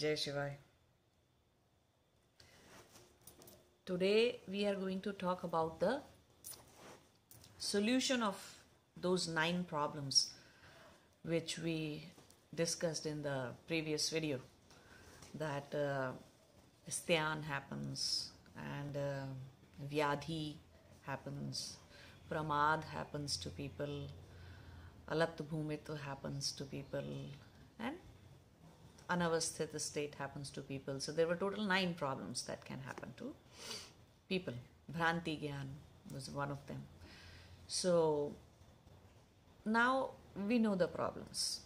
Jai. Today we are going to talk about the solution of those nine problems which we discussed in the previous video that uh, styan happens and uh, vyadhi happens pramad happens to people alat happens to people anavasthita state happens to people. So there were total nine problems that can happen to people. Bhranti gyan was one of them. So now we know the problems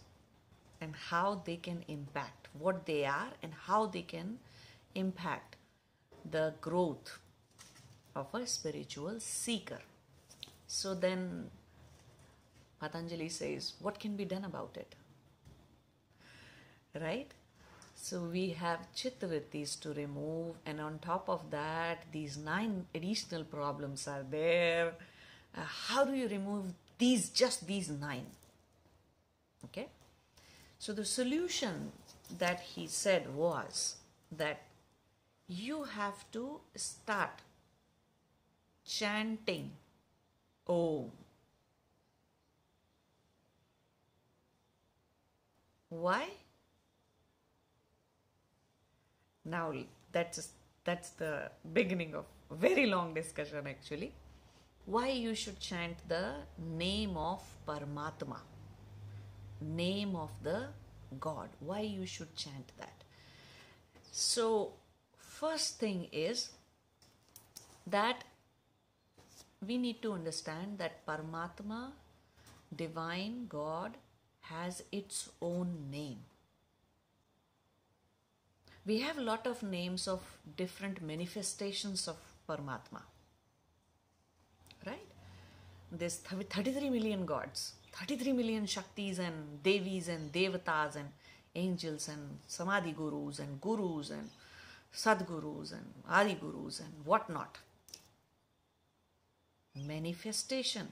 and how they can impact what they are and how they can impact the growth of a spiritual seeker. So then patanjali says what can be done about it right? So we have chittavrittis to remove and on top of that these nine additional problems are there. Uh, how do you remove these just these nine? Okay? So the solution that he said was that you have to start chanting om. Why now that's that's the beginning of very long discussion actually. Why you should chant the name of paramatma? Name of the god. Why you should chant that? So first thing is that we need to understand that paramatma divine god has its own name we have a lot of names of different manifestations of Paramatma. Right? There's 33 million gods, 33 million Shaktis and Devis and Devatas and angels and Samadhi gurus and gurus and Sadgurus and Adi gurus and whatnot. Manifestation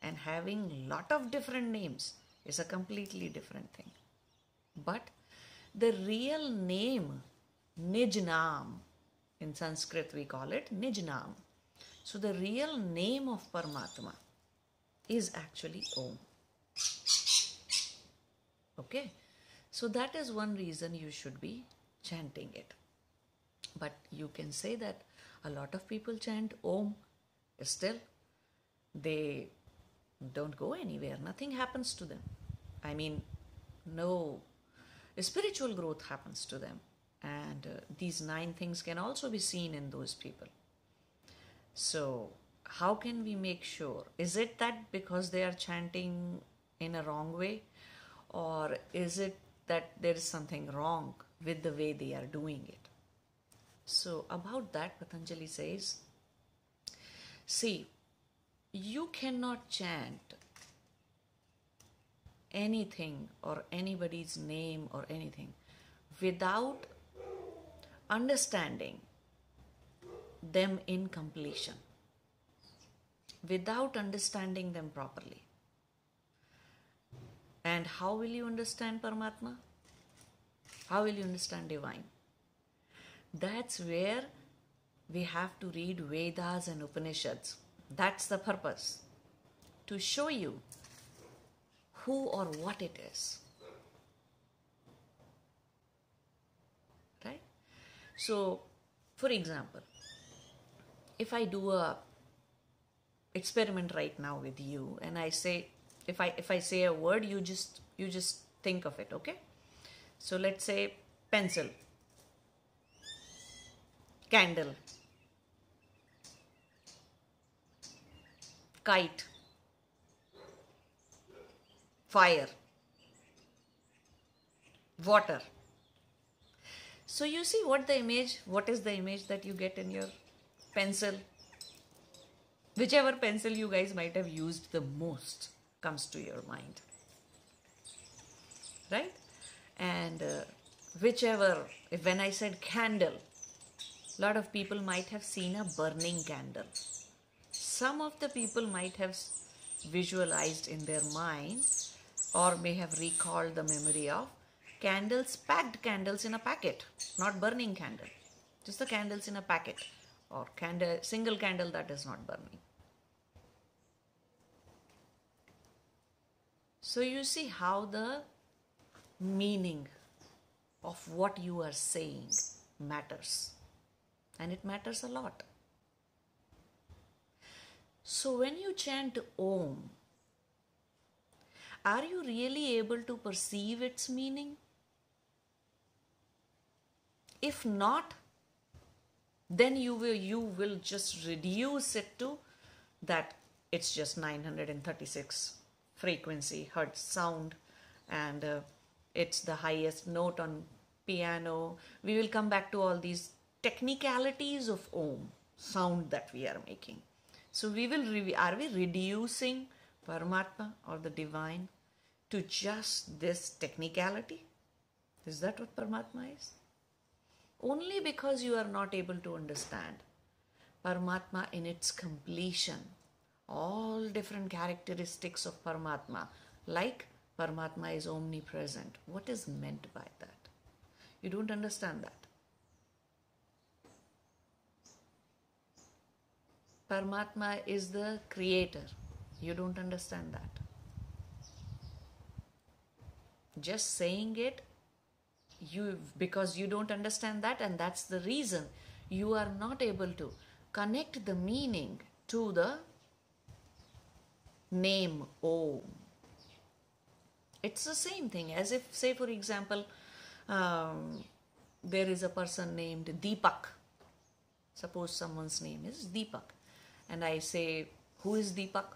and having lot of different names is a completely different thing. But the real name Nijnam. In Sanskrit, we call it Nijnam. So, the real name of Paramatma is actually Om. Okay, so that is one reason you should be chanting it. But you can say that a lot of people chant Om, still they don't go anywhere, nothing happens to them. I mean, no spiritual growth happens to them and uh, these nine things can also be seen in those people. So how can we make sure? Is it that because they are chanting in a wrong way? Or is it that there is something wrong with the way they are doing it? So about that patanjali says see you cannot chant anything or anybody's name or anything without understanding them in completion without understanding them properly. And how will you understand Paramatma? How will you understand divine? That's where we have to read Vedas and Upanishads. That's the purpose to show you who or what it is. Right? So, for example, if I do a experiment right now with you and I say if I if I say a word you just you just think of it, okay? So let's say pencil, candle, kite, fire, water. So you see what the image, what is the image that you get in your pencil? Whichever pencil you guys might have used the most comes to your mind. Right? And uh, whichever, if when I said candle, a lot of people might have seen a burning candle. Some of the people might have visualized in their mind or may have recalled the memory of candles, packed candles in a packet, not burning candle. Just the candles in a packet or candle, single candle that is not burning. So you see how the meaning of what you are saying matters. And it matters a lot. So when you chant Om, are you really able to perceive its meaning? If not, then you will you will just reduce it to that it's just 936 frequency hertz sound and uh, it's the highest note on piano we will come back to all these technicalities of Om sound that we are making so we will re- are we reducing Paramatma or the divine to just this technicality? Is that what Paramatma is? Only because you are not able to understand Paramatma in its completion, all different characteristics of Paramatma, like Paramatma is omnipresent. What is meant by that? You don't understand that. Paramatma is the creator. You don't understand that. Just saying it, you because you don't understand that, and that's the reason you are not able to connect the meaning to the name Om. It's the same thing as if, say, for example, um, there is a person named Deepak. Suppose someone's name is Deepak, and I say, Who is Deepak?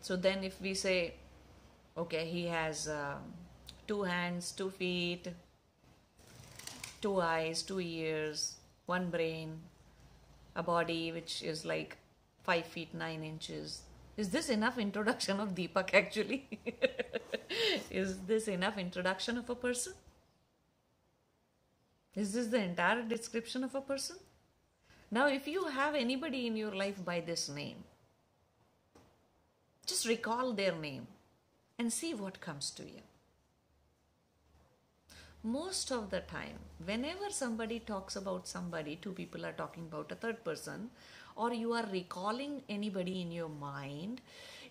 So then, if we say, okay, he has um, two hands, two feet, two eyes, two ears, one brain, a body which is like five feet nine inches. Is this enough introduction of Deepak actually? is this enough introduction of a person? Is this the entire description of a person? Now, if you have anybody in your life by this name, just recall their name and see what comes to you. Most of the time, whenever somebody talks about somebody, two people are talking about a third person, or you are recalling anybody in your mind,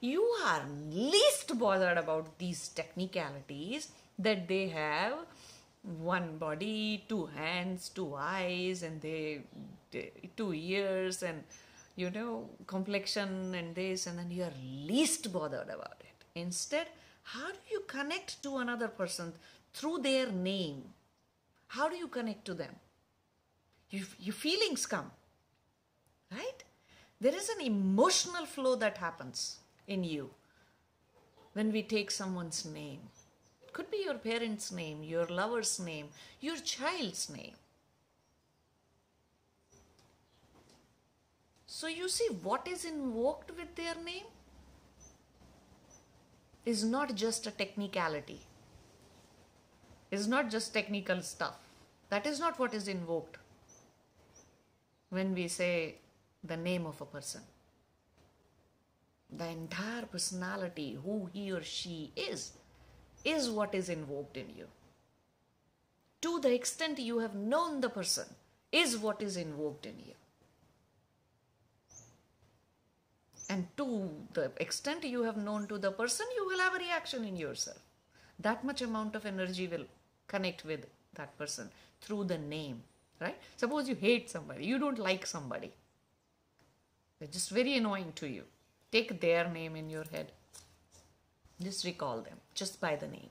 you are least bothered about these technicalities that they have one body, two hands, two eyes, and they, two ears, and you know, complexion and this, and then you are least bothered about it. Instead, how do you connect to another person through their name? How do you connect to them? You, your feelings come, right? There is an emotional flow that happens in you when we take someone's name. It could be your parent's name, your lover's name, your child's name. So you see, what is invoked with their name is not just a technicality, is not just technical stuff. That is not what is invoked when we say the name of a person. The entire personality, who he or she is, is what is invoked in you. To the extent you have known the person, is what is invoked in you. And to the extent you have known to the person, you will have a reaction in yourself. That much amount of energy will connect with that person through the name, right? Suppose you hate somebody, you don't like somebody, they're just very annoying to you. Take their name in your head. Just recall them just by the name.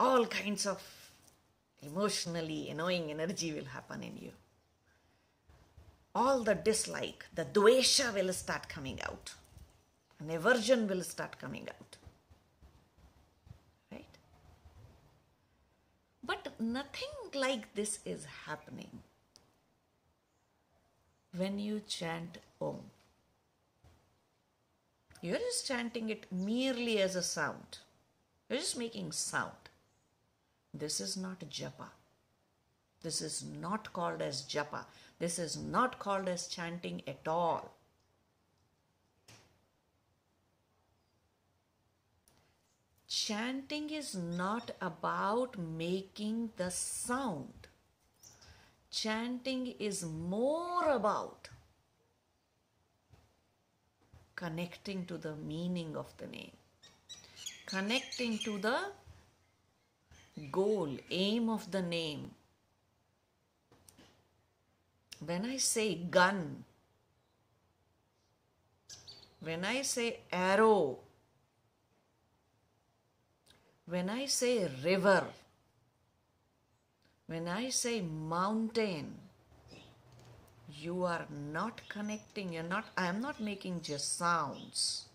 All kinds of emotionally annoying energy will happen in you all the dislike, the dvesha will start coming out. An aversion will start coming out. Right? But nothing like this is happening when you chant Om. You're just chanting it merely as a sound. You're just making sound. This is not japa. This is not called as japa. This is not called as chanting at all. chanting is not about making the sound. Chanting is more about connecting to the meaning of the name, connecting to the goal, aim of the name. When I say gun, when I say arrow, when I say river, when I say mountain, you are not connecting, you're not, I am not making just sounds.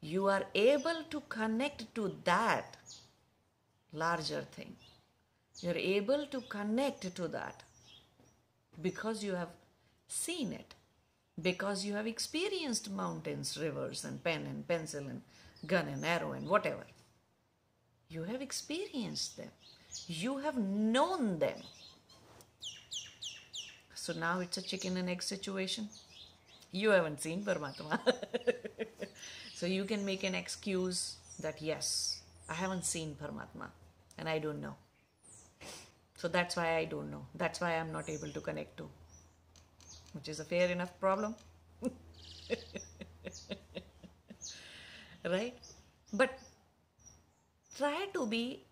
You are able to connect to that larger thing. You're able to connect to that because you have seen it, because you have experienced mountains, rivers, and pen and pencil and gun and arrow and whatever. You have experienced them. You have known them. So now it's a chicken and egg situation. You haven't seen Paramatma. so you can make an excuse that yes, I haven't seen Paramatma and I don't know. So that's why I don't know. That's why I'm not able to connect to. Which is a fair enough problem. right? But try to be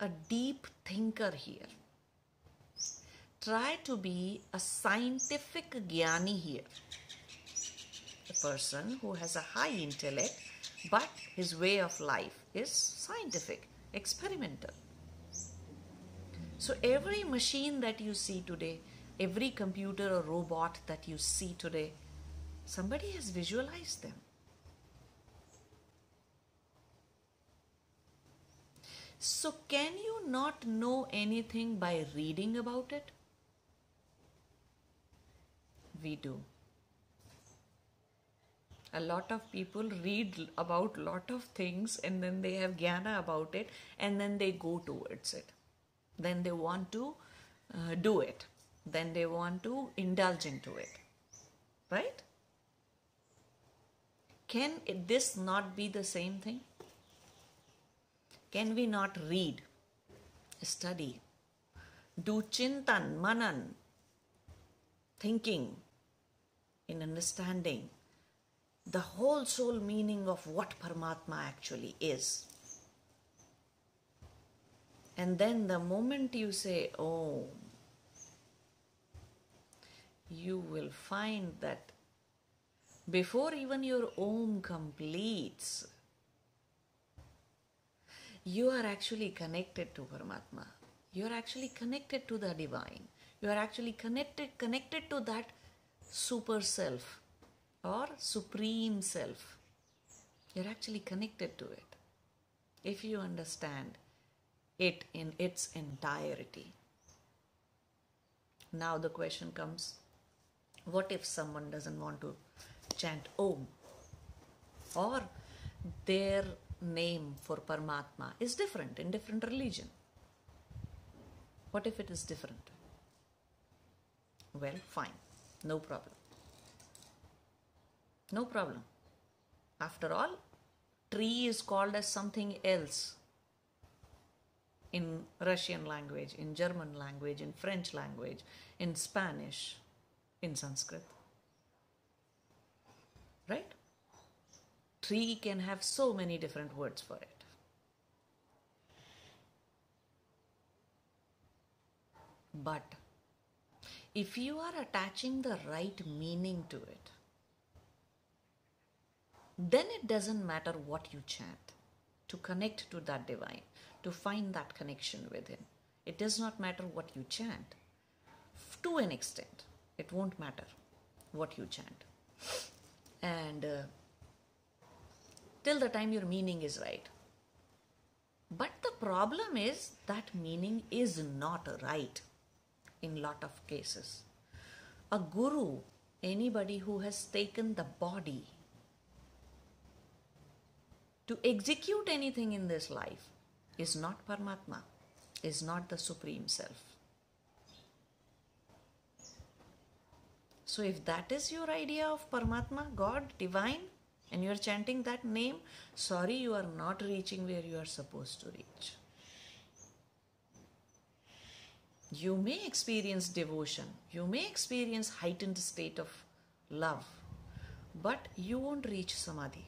a deep thinker here. Try to be a scientific jnani here. A person who has a high intellect, but his way of life is scientific, experimental. So every machine that you see today, every computer or robot that you see today, somebody has visualized them. So, can you not know anything by reading about it? We do. A lot of people read about lot of things and then they have jnana about it and then they go towards it. Then they want to uh, do it. Then they want to indulge into it. Right? Can this not be the same thing? Can we not read, study, do chintan, manan, thinking, in understanding the whole soul meaning of what Paramatma actually is? And then the moment you say, Oh, you will find that before even your Om completes, you are actually connected to Paramatma. You are actually connected to the divine. You are actually connected connected to that super self or supreme self. You're actually connected to it. If you understand it in its entirety. Now the question comes what if someone doesn't want to chant Om? Or their name for Paramatma is different in different religion. What if it is different? Well, fine, no problem. No problem. After all, tree is called as something else in Russian language, in German language, in French language, in Spanish, in Sanskrit. Right? tree can have so many different words for it. But if you are attaching the right meaning to it, then it doesn't matter what you chant to connect to that divine, to find that connection with Him. It does not matter what you chant. To an extent, it won't matter what you chant. And uh, till the time your meaning is right. But the problem is that meaning is not right in lot of cases. A guru, anybody who has taken the body to execute anything in this life is not Paramatma, is not the Supreme Self. So, if that is your idea of Paramatma, God, divine, and you're chanting that name, sorry, you are not reaching where you are supposed to reach. You may experience devotion, you may experience heightened state of love, but you won't reach samadhi.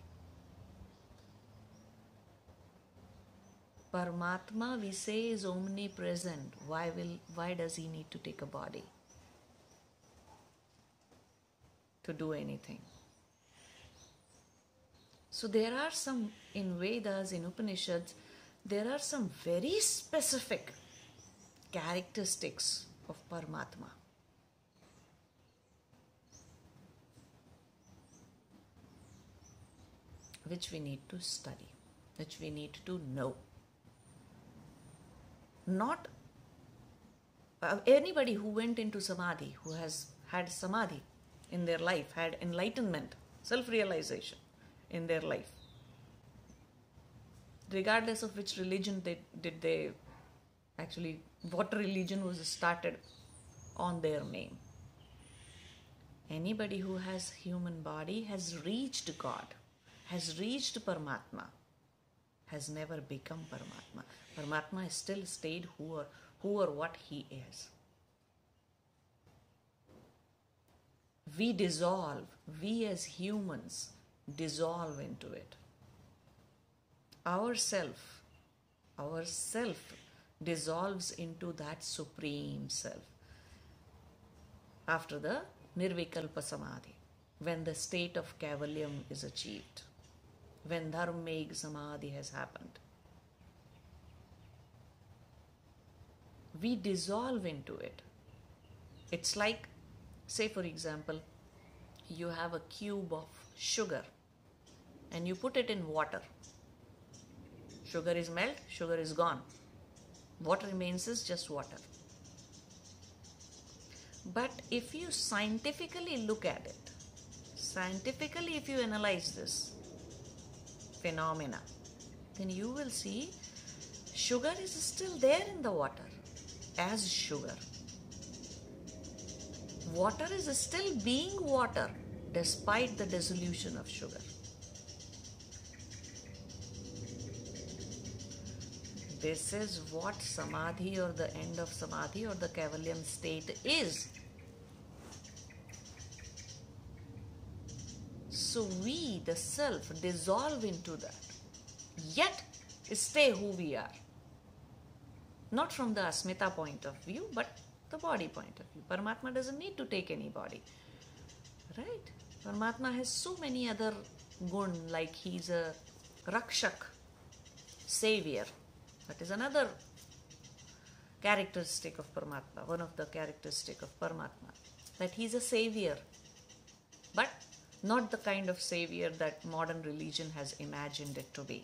Paramatma, we say, is omnipresent. Why will why does he need to take a body to do anything? So there are some in Vedas, in Upanishads, there are some very specific characteristics of Paramatma. Which we need to study, which we need to know. Not uh, anybody who went into samadhi, who has had samadhi in their life, had enlightenment, self realization in their life, regardless of which religion they did they actually what religion was started on their name. Anybody who has human body has reached god has reached paramatma has never become paramatma paramatma still stayed who or who or what he is. We dissolve we as humans dissolve into it. Our self our self dissolves into that supreme self. After the nirvikalpa samadhi when the state of kaivalyam is achieved when dharmamegha samadhi has happened we dissolve into it. It's like say for example you have a cube of sugar and you put it in water. Sugar is melt sugar is gone. What remains is just water. But if you scientifically look at it scientifically if you analyze this phenomena then you will see sugar is still there in the water as sugar water is still being water despite the dissolution of sugar This is what samadhi or the end of samadhi or the Kaivalyam state is. So we, the self, dissolve into that, yet stay who we are. Not from the Asmita point of view, but the body point of view. Paramatma doesn't need to take any body. Right? Paramatma has so many other gun, like he's a Rakshak, savior. That is another characteristic of Paramatma, one of the characteristic of Paramatma, that he's a savior, but not the kind of savior that modern religion has imagined it to be.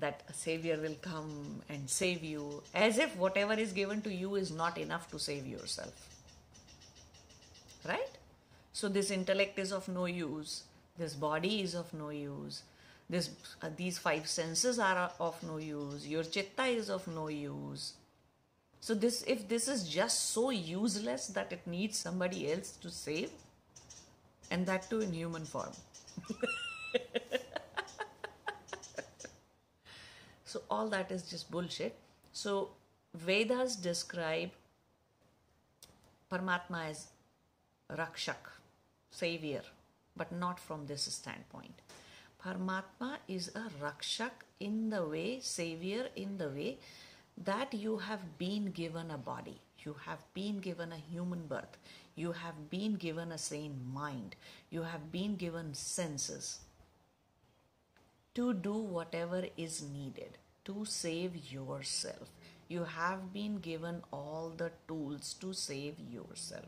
That a savior will come and save you, as if whatever is given to you is not enough to save yourself. Right? So, this intellect is of no use, this body is of no use, this uh, these five senses are of no use your chitta is of no use so this if this is just so useless that it needs somebody else to save and that too in human form so all that is just bullshit. So vedas describe paramatma as rakshak savior but not from this standpoint. Paramatma is a Rakshak in the way, Savior in the way that you have been given a body, you have been given a human birth, you have been given a sane mind, you have been given senses to do whatever is needed to save yourself. You have been given all the tools to save yourself.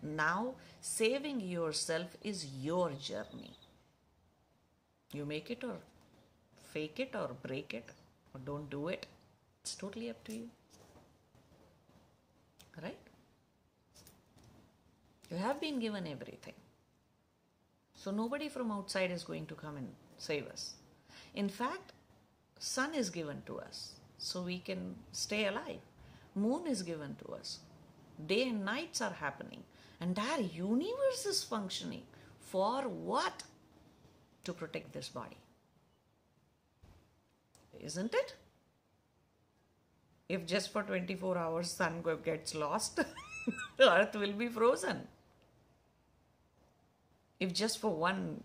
Now, saving yourself is your journey. You make it or fake it or break it or don't do it. It's totally up to you. Right? You have been given everything. So nobody from outside is going to come and save us. In fact, sun is given to us so we can stay alive. Moon is given to us. Day and nights are happening. Entire universe is functioning For what? To protect this body. Isn't it? If just for 24 hours sun gets lost, earth will be frozen. If just for one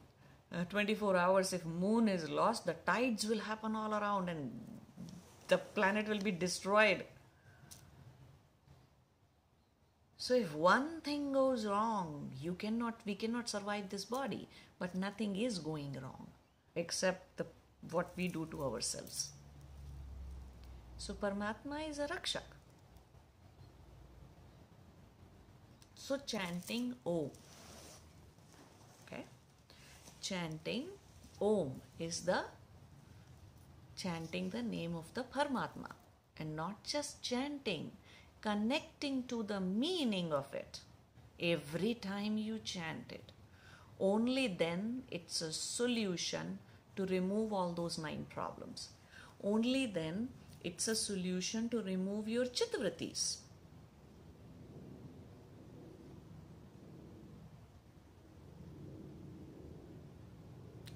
uh, 24 hours if moon is lost the tides will happen all around and the planet will be destroyed so if one thing goes wrong you cannot we cannot survive this body but nothing is going wrong except the what we do to ourselves so Paramatma is a Rakshak. So chanting Om. Chanting Om is the chanting the name of the Paramatma. And not just chanting, connecting to the meaning of it every time you chant it. Only then it's a solution to remove all those nine problems. Only then it's a solution to remove your chitvritis.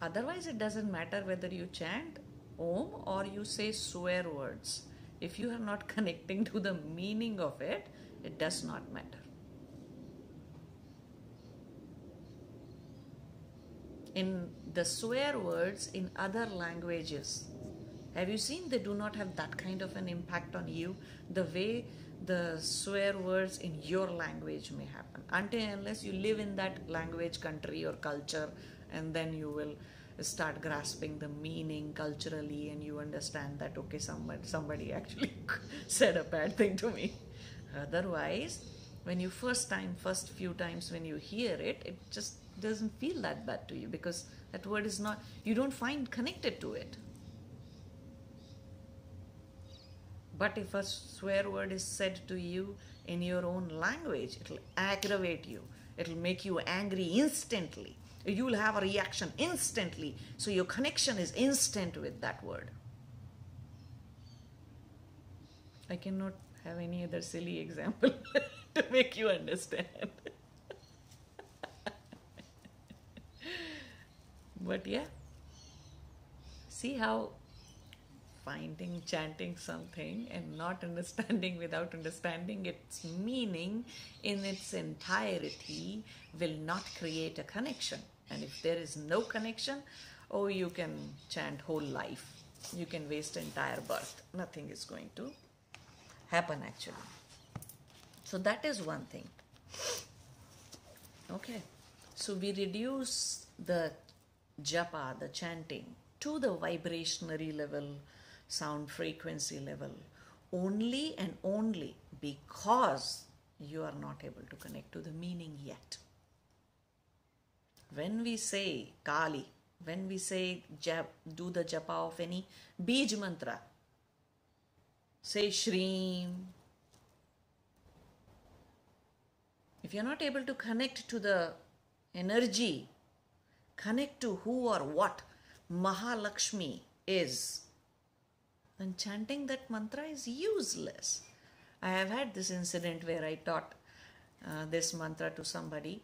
Otherwise, it doesn't matter whether you chant Om or you say swear words. If you are not connecting to the meaning of it, it does not matter. In the swear words in other languages, have you seen they do not have that kind of an impact on you? The way the swear words in your language may happen. Until unless you live in that language, country, or culture, and then you will start grasping the meaning culturally and you understand that okay somebody somebody actually said a bad thing to me otherwise when you first time first few times when you hear it it just doesn't feel that bad to you because that word is not you don't find connected to it But if a swear word is said to you in your own language, it'll aggravate you. It'll make you angry instantly. You will have a reaction instantly. So your connection is instant with that word. I cannot have any other silly example to make you understand. but yeah, see how finding, chanting something and not understanding without understanding its meaning in its entirety will not create a connection. And if there is no connection, oh, you can chant whole life. You can waste entire birth. Nothing is going to happen actually. So that is one thing. Okay. So we reduce the japa, the chanting, to the vibrationary level sound frequency level only and only because you are not able to connect to the meaning yet. When we say Kali, when we say jap, do the japa of any Bij mantra, say Shreem. If you're not able to connect to the energy, connect to who or what Mahalakshmi is, then chanting that mantra is useless. I have had this incident where I taught uh, this mantra to somebody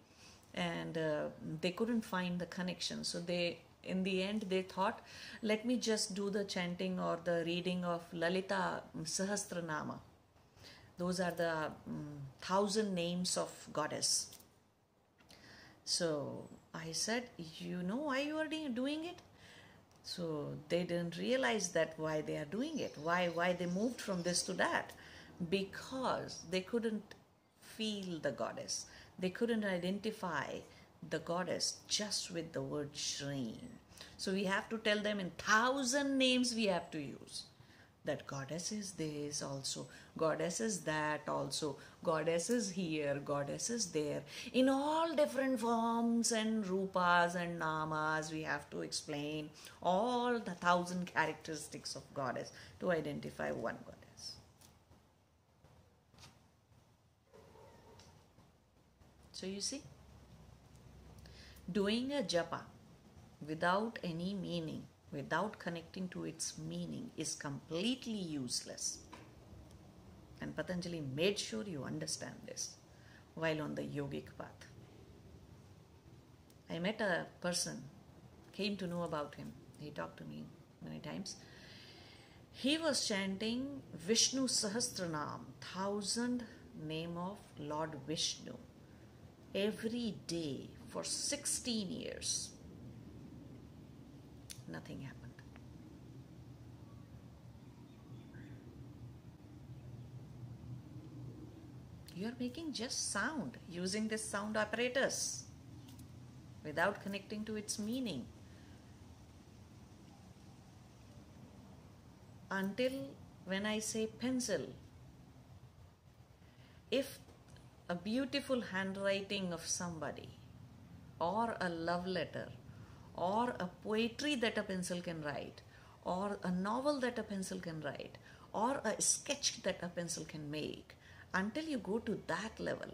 and uh, they couldn't find the connection. So they, in the end, they thought, let me just do the chanting or the reading of Lalita Sahasranama. Those are the um, thousand names of goddess. So I said, you know why you are doing it? So they didn't realize that why they are doing it, why why they moved from this to that, because they couldn't feel the goddess. They couldn't identify the goddess just with the word Shreem. So we have to tell them in thousand names we have to use that goddess is this also, goddess is that also, goddess is here, goddess is there. In all different forms and rupas and namas, we have to explain all the thousand characteristics of goddess to identify one goddess. So you see, doing a japa without any meaning without connecting to its meaning is completely useless. And Patanjali made sure you understand this while on the yogic path. I met a person, came to know about him. He talked to me many times. He was chanting Vishnu Sahasranam, thousand name of Lord Vishnu, every day for 16 years. Nothing happened. You are making just sound using this sound apparatus without connecting to its meaning. Until when I say pencil, if a beautiful handwriting of somebody, or a love letter, or a poetry that a pencil can write, or a novel that a pencil can write, or a sketch that a pencil can make, until you go to that level,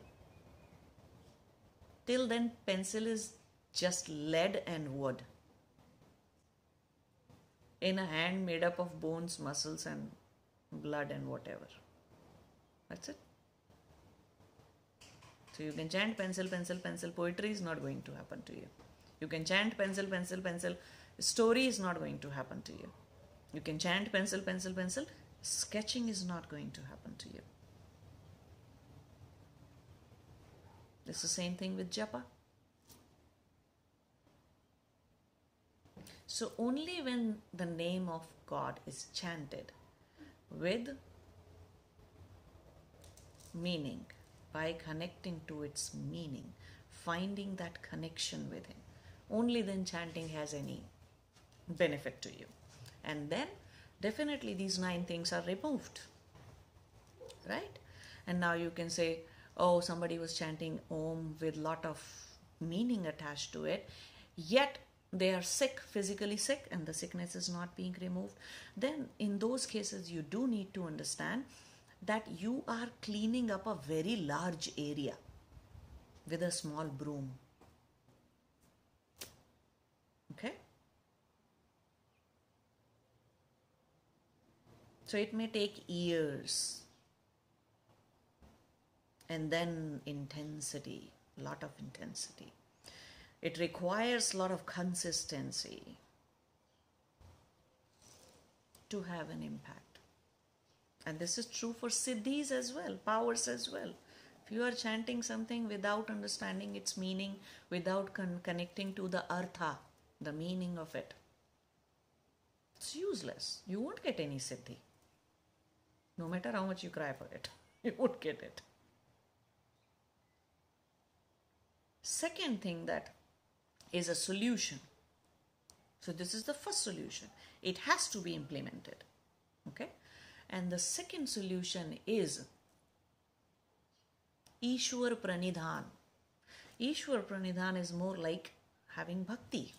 till then, pencil is just lead and wood in a hand made up of bones, muscles, and blood and whatever. That's it. So you can chant pencil, pencil, pencil. Poetry is not going to happen to you. You can chant pencil, pencil, pencil. Story is not going to happen to you. You can chant pencil, pencil, pencil. Sketching is not going to happen to you. It's the same thing with japa. So, only when the name of God is chanted with meaning, by connecting to its meaning, finding that connection with Him, only then chanting has any benefit to you. And then definitely these nine things are removed. Right? And now you can say, oh, somebody was chanting Om with lot of meaning attached to it, yet they are sick, physically sick, and the sickness is not being removed, then in those cases, you do need to understand that you are cleaning up a very large area with a small broom. Okay? So it may take years and then intensity, a lot of intensity. It requires a lot of consistency to have an impact. And this is true for siddhis as well, powers as well. If you are chanting something without understanding its meaning, without con- connecting to the artha, the meaning of it, it's useless. You won't get any siddhi. No matter how much you cry for it, you won't get it. Second thing that is a solution. So this is the first solution. It has to be implemented. Okay? And the second solution is Ishwar Pranidhan. Ishwar Pranidhan is more like having bhakti,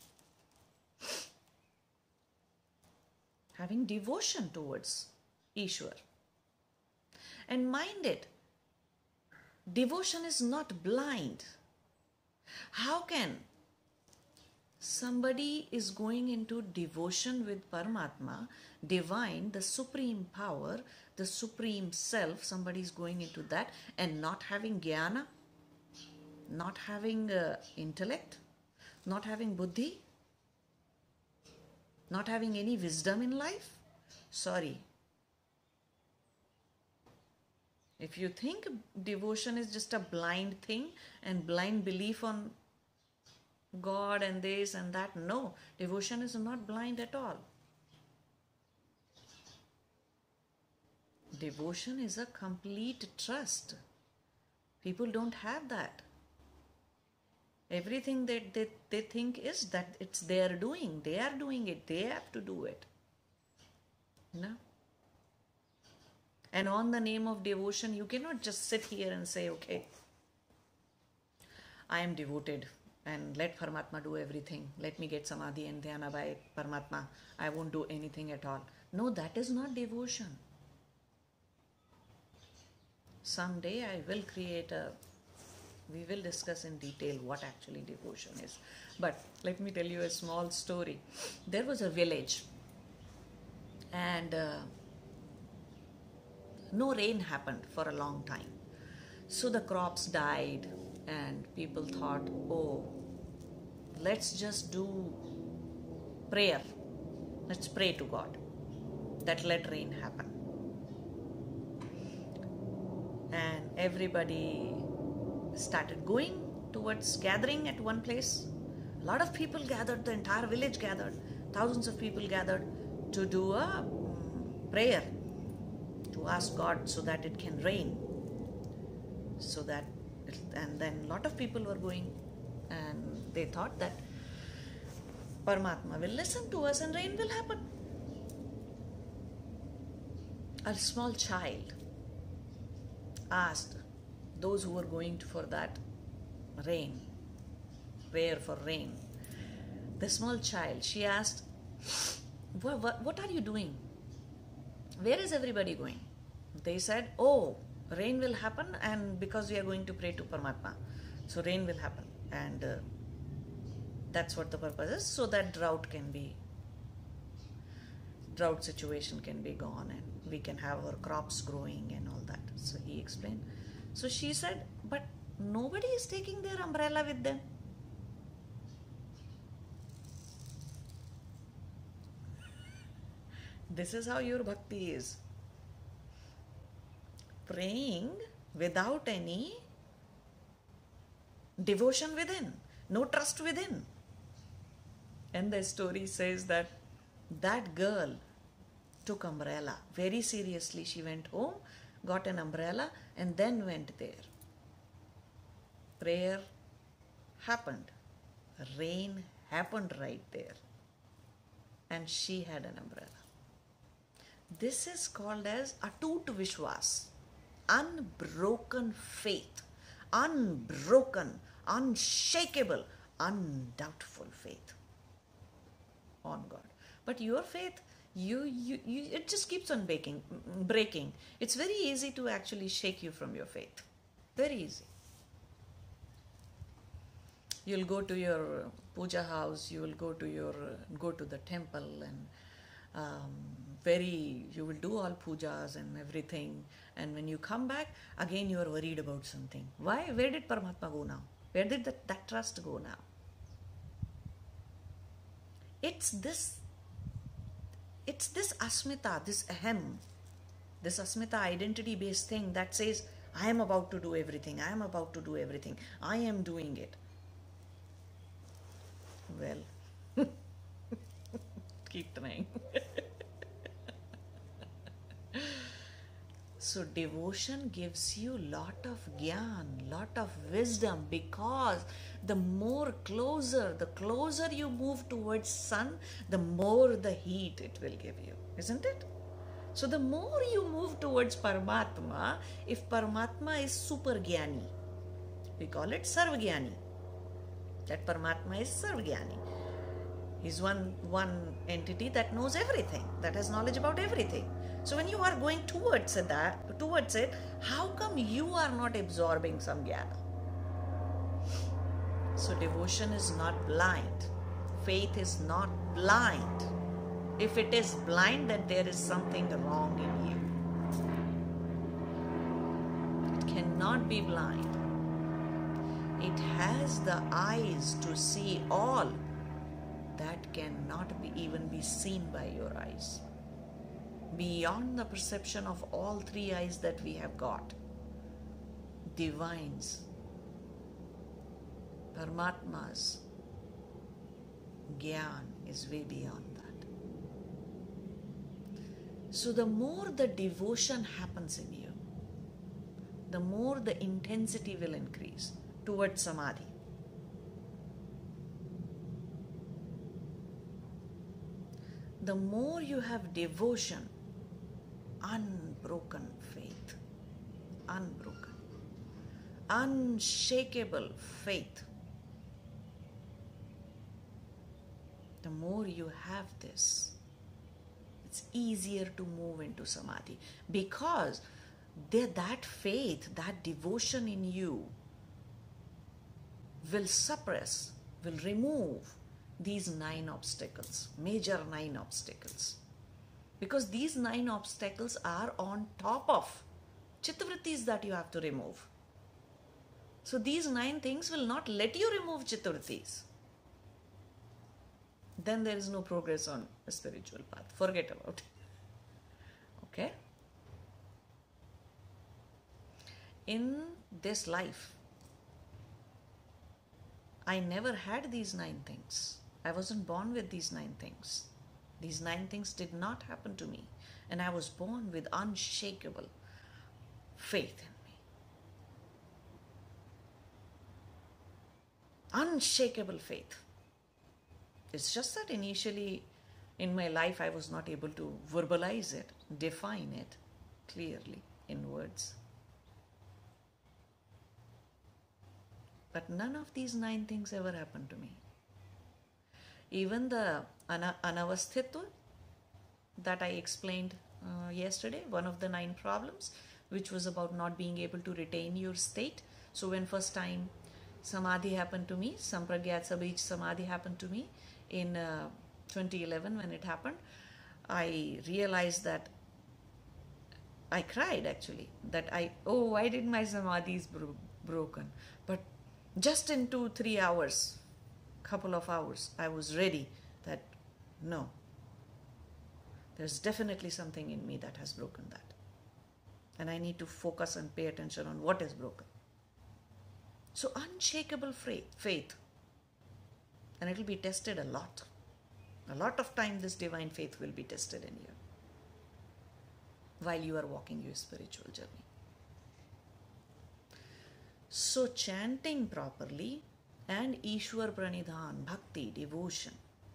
having devotion towards Ishwar. And mind it, devotion is not blind. How can somebody is going into devotion with Paramatma, divine, the supreme power, the supreme self, somebody is going into that and not having jnana, not having uh, intellect, not having buddhi, not having any wisdom in life? Sorry. If you think devotion is just a blind thing and blind belief on God and this and that. No, devotion is not blind at all. Devotion is a complete trust. People don't have that. Everything that they, they think is that it's their doing. They are doing it. They have to do it. No? And on the name of devotion, you cannot just sit here and say, okay, I am devoted and let Paramatma do everything. Let me get samadhi and dhyana by Paramatma. I won't do anything at all. No, that is not devotion. Someday I will create a, we will discuss in detail what actually devotion is. But let me tell you a small story. There was a village and uh, no rain happened for a long time. So the crops died, and people thought, oh, let's just do prayer. Let's pray to God that let rain happen. And everybody started going towards gathering at one place. A lot of people gathered, the entire village gathered, thousands of people gathered to do a mm, prayer to ask God so that it can rain. So that, and then a lot of people were going and they thought that Paramatma will listen to us and rain will happen. A small child asked those who were going for that rain, prayer for rain, the small child, she asked, what, what, what are you doing? Where is everybody going? They said, Oh, rain will happen, and because we are going to pray to Paramatma, so rain will happen. And uh, that's what the purpose is, so that drought can be, drought situation can be gone, and we can have our crops growing and all that. So he explained. So she said, But nobody is taking their umbrella with them. This is how your bhakti is. Praying without any devotion within, no trust within. And the story says that that girl took umbrella very seriously. She went home, got an umbrella, and then went there. Prayer happened. Rain happened right there. And she had an umbrella. This is called as atut vishwas, unbroken faith, unbroken, unshakable, undoubtful faith on God. But your faith, you, you, you it just keeps on breaking, breaking. It's very easy to actually shake you from your faith. Very easy. You'll go to your puja house. You will go to your go to the temple and um, very you will do all pujas and everything. And when you come back again you are worried about something. Why? Where did paramatma go now? Where did that, that trust go now? It's this it's this asmita this aham this asmita identity based thing that says i am about to do everything i am about to do everything i am doing it. Well keep trying So devotion gives you lot of gyan, lot of wisdom because the more closer, the closer you move towards sun, the more the heat it will give you, isn't it? So the more you move towards Paramatma, if Paramatma is super gyani, we call it Sarvagyani. That Paramatma is Sarvagyani. He's one one entity that knows everything, that has knowledge about everything. So when you are going towards it, that towards it, how come you are not absorbing some jnana? So devotion is not blind. Faith is not blind. If it is blind, then there is something wrong in you. It cannot be blind. It has the eyes to see all that cannot be even be seen by your eyes beyond the perception of all three eyes that we have got. Divines, Paramatmas, Gyan is way beyond that. So, the more the devotion happens in you, the more the intensity will increase towards Samadhi. The more you have devotion, unbroken faith, unbroken, unshakable faith. The more you have this, it's easier to move into samadhi. Because that faith, that devotion in you will suppress, will remove these nine obstacles, major nine obstacles because these nine obstacles are on top of chittavrittis that you have to remove. So these nine things will not let you remove chittavrittis. then there is no progress on a spiritual path. Forget about it. Okay? In this life, I never had these nine things. I wasn't born with these nine things. These nine things did not happen to me. And I was born with unshakable faith in me. Unshakable faith. It's just that initially in my life I was not able to verbalize it, define it clearly in words. But none of these nine things ever happened to me. Even the ana- anavasthitva that I explained uh, yesterday, one of the nine problems, which was about not being able to retain your state. So when first time samadhi happened to me, sampragyat sabij samadhi happened to me in uh, 2011 when it happened, I realized that I cried actually. That I, oh, why did my samadhi is bro- broken? But just in two, three hours, couple of hours, I was ready no, there's definitely something in me that has broken that. And I need to focus and pay attention on what is broken. So, unshakable faith. And it will be tested a lot. A lot of time, this divine faith will be tested in you while you are walking your spiritual journey. So, chanting properly and Ishwar Pranidhan, bhakti, devotion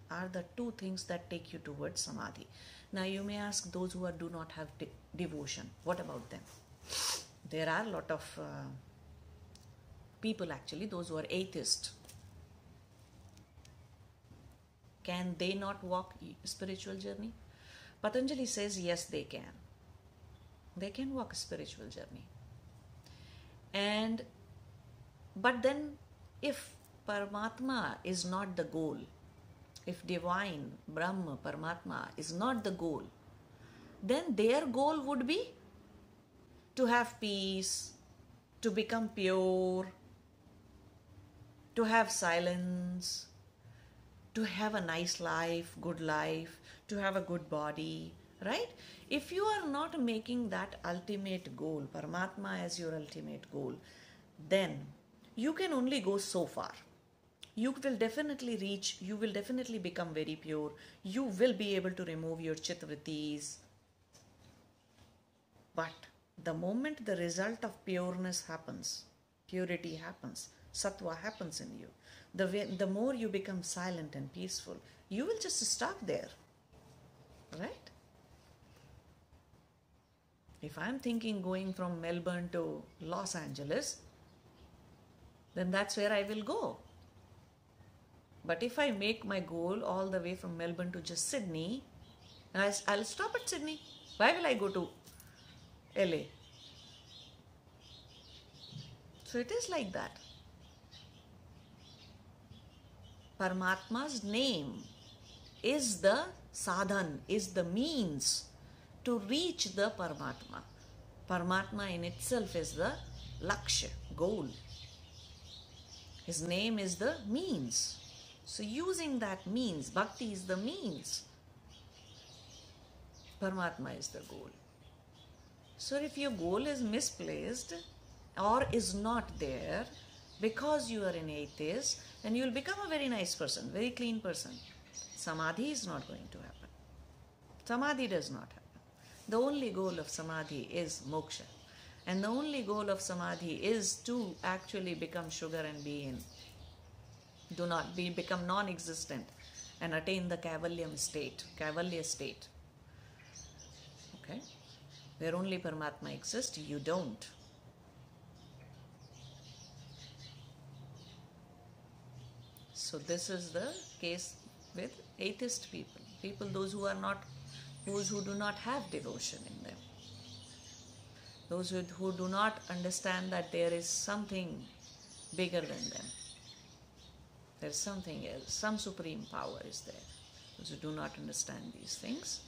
are the two things that take you towards samadhi. Now, you may ask those who are, do not have de- devotion, what about them? There are a lot of uh, people actually, those who are atheist. Can they not walk spiritual journey? Patanjali says yes, they can. They can walk a spiritual journey. And but then if Paramatma is not the goal, if divine Brahma, Paramatma is not the goal, then their goal would be to have peace, to become pure, to have silence, to have a nice life, good life, to have a good body, right? If you are not making that ultimate goal, Paramatma as your ultimate goal, then you can only go so far. You will definitely reach, you will definitely become very pure. You will be able to remove your chittavrittis. But the moment the result of pureness happens, purity happens, sattva happens in you, the, way, the more you become silent and peaceful, you will just stop there. Right? If I'm thinking going from Melbourne to Los Angeles, then that's where I will go. But if I make my goal all the way from Melbourne to just Sydney, I'll stop at Sydney. Why will I go to LA? So it is like that. Paramatma's name is the sadhan, is the means to reach the Paramatma. Paramatma in itself is the lakshya, goal. His name is the means. So, using that means, bhakti is the means. Paramatma is the goal. So, if your goal is misplaced or is not there because you are an atheist, then you will become a very nice person, very clean person. Samadhi is not going to happen. Samadhi does not happen. The only goal of samadhi is moksha. And the only goal of samadhi is to actually become sugar and be in. Do not be become non-existent and attain the Kaivalyam state, Kaivalya state. Okay? Where only Paramatma exists, you don't. So this is the case with atheist people. People those who are not those who do not have devotion in them those who, who do not understand that there is something bigger than them. There is something else, some supreme power is there. Those who do not understand these things,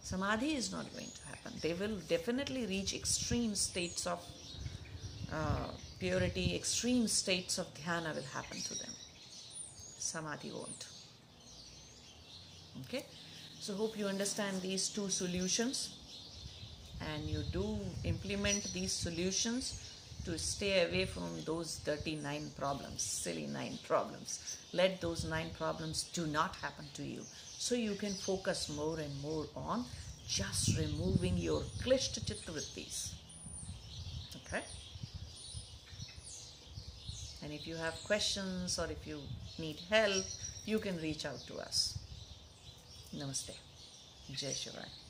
samadhi is not going to happen. They will definitely reach extreme states of uh, purity, extreme states of dhyana will happen to them. Samadhi won't. Okay, so hope you understand these two solutions and you do implement these solutions to stay away from those dirty nine problems, silly nine problems. Let those nine problems do not happen to you. So you can focus more and more on just removing your klishta chittavrittis. Okay? And if you have questions or if you need help, you can reach out to us. Namaste. Jai Shivai.